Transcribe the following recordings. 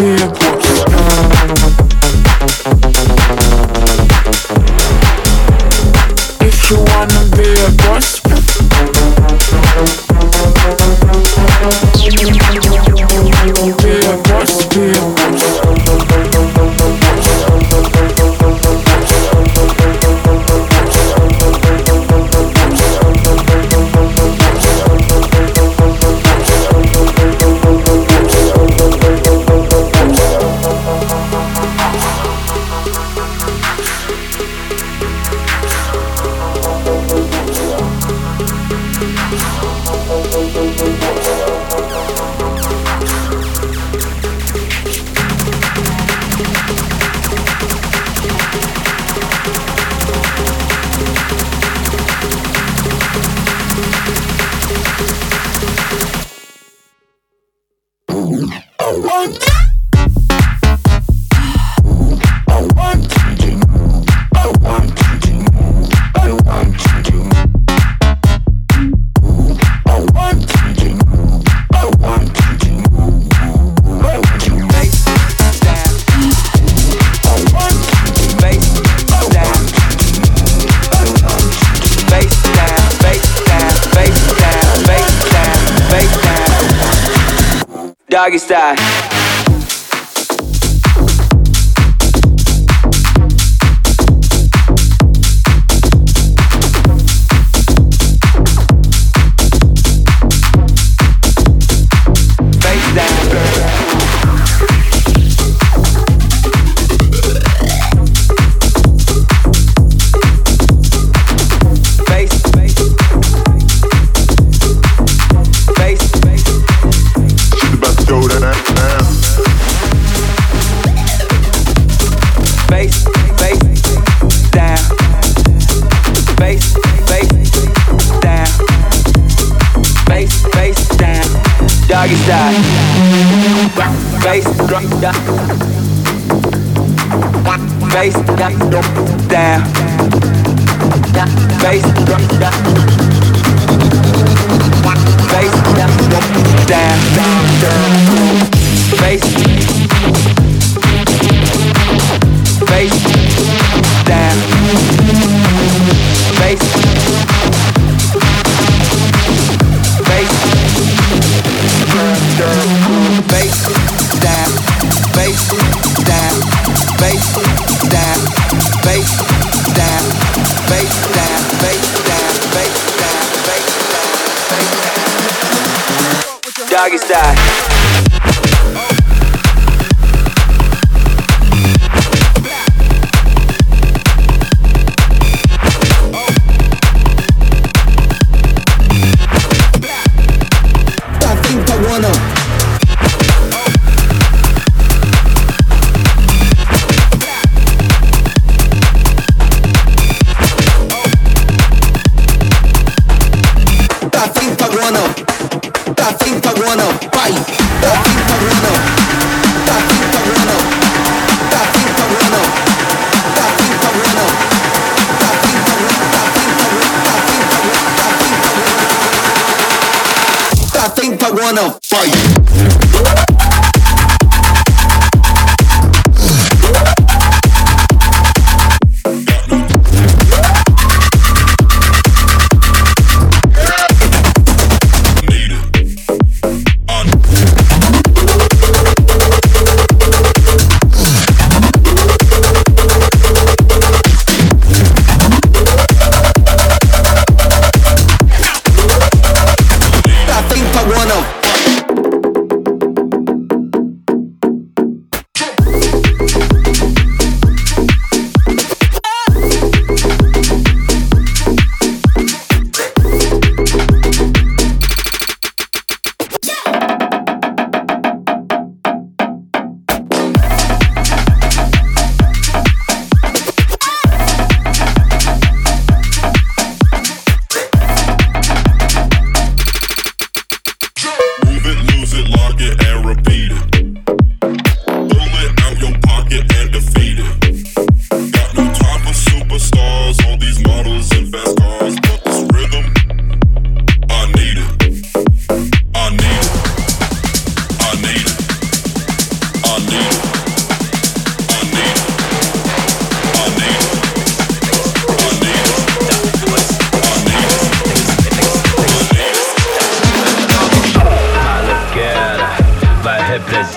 Yeah. Doggy style.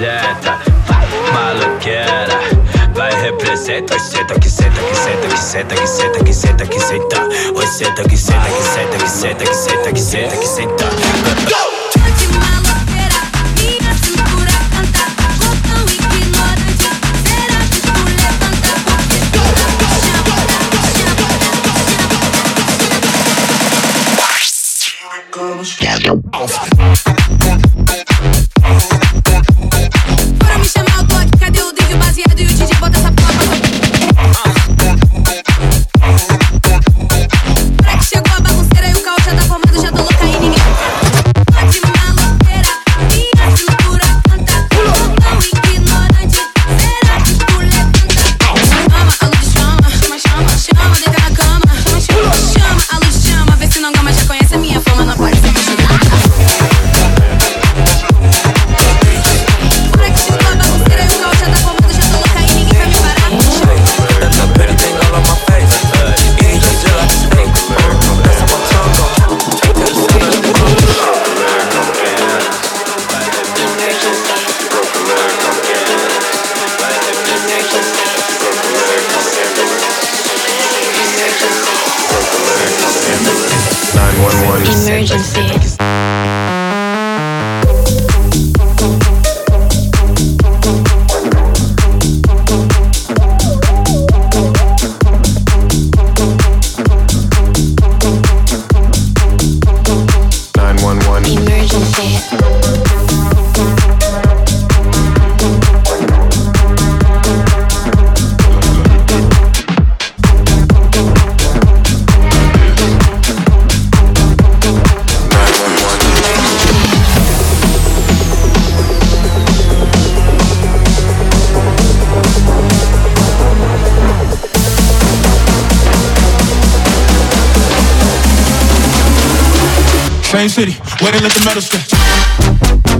representa, maloqueira. Vai representa, senta que senta que senta que senta que senta que senta que senta. Oi senta que senta que senta que senta que senta que senta que senta. Go! Vamos. Same city, where they let the metal stretch.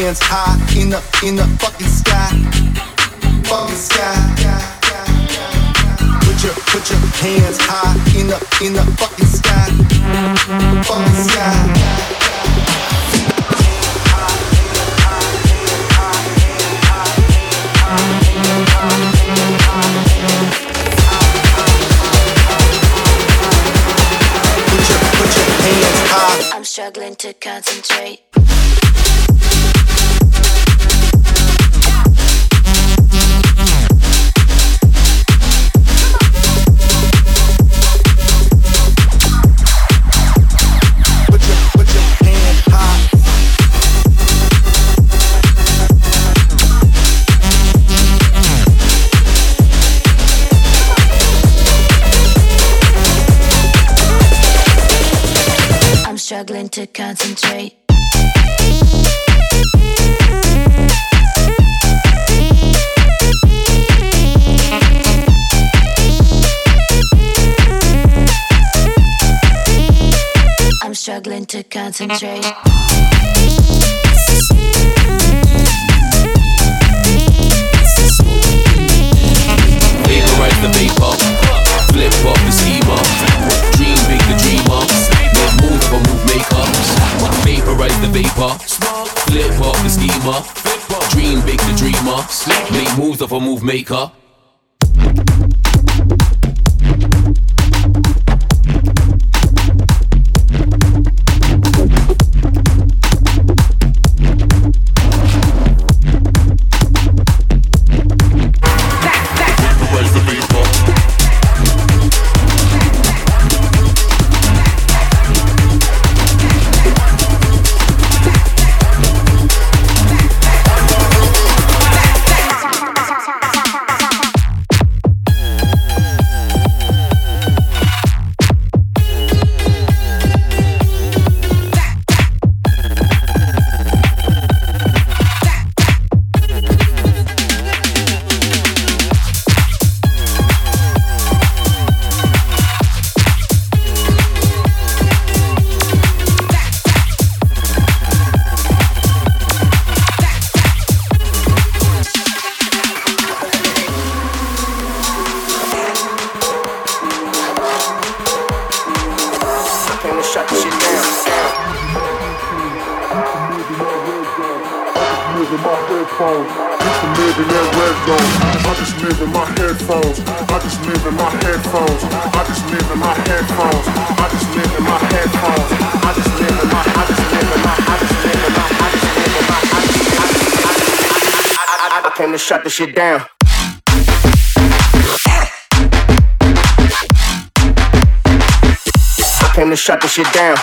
hands high in the in the fucking sky, fucking sky. Put your put your hands high in the in the fucking sky, fucking sky. Put your, put your hands high. I'm struggling to concentrate. struggling to concentrate. I'm struggling to concentrate. Sleep make moves of a move maker. it down. I came to shut this shit down.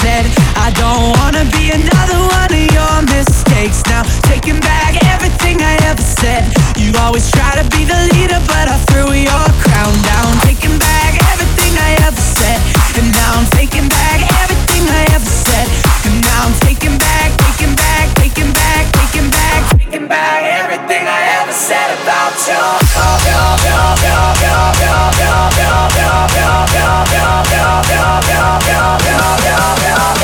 Said. I don't wanna be another one of your mistakes. Now taking back everything I ever said. You always try to be the leader, but I threw your crown down. Taking back everything I ever said, and now I'm taking back everything I ever said. And now I'm taking back, taking back, taking back, taking back, taking back everything I ever said about you yeah, yeah.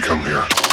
to come here.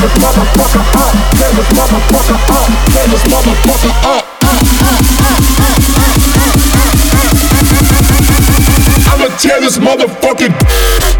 this motherfucker up, tear this motherfucker up, tear this motherfucker up. I'ma tear this motherfucking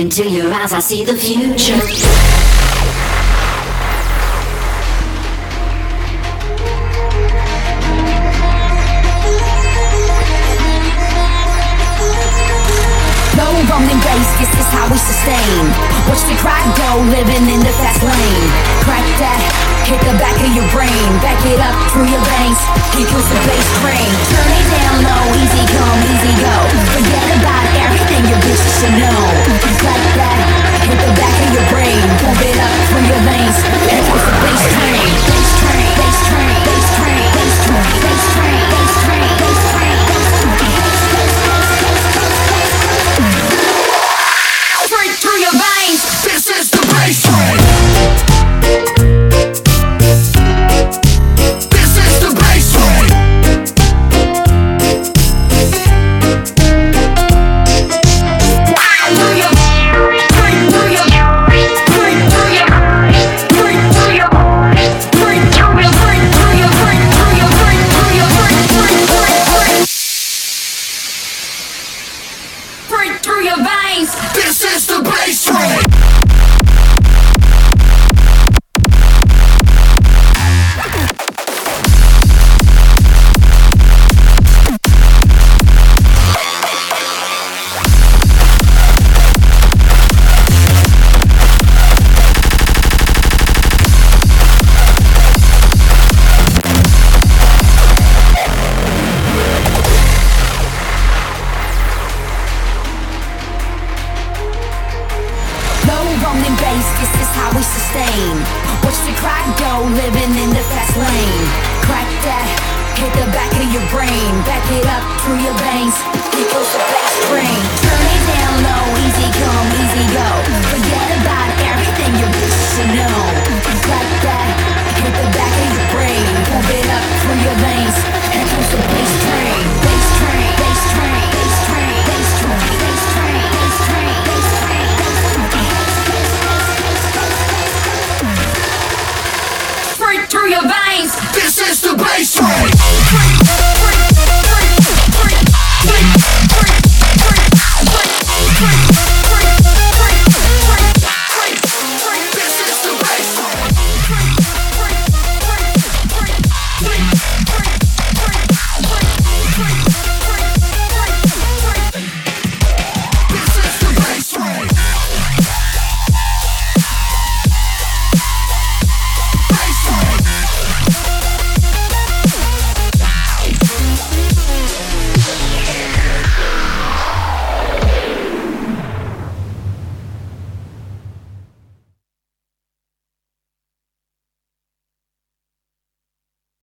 Into your eyes, I see the future. Low rolling bass, this is how we sustain. Watch the crowd go, living in the fast lane. Crack that, hit the back of your brain. Back it up through your veins. He kills the bass train. Turn it down low, easy come, easy go. Forget about everything your bitch should know.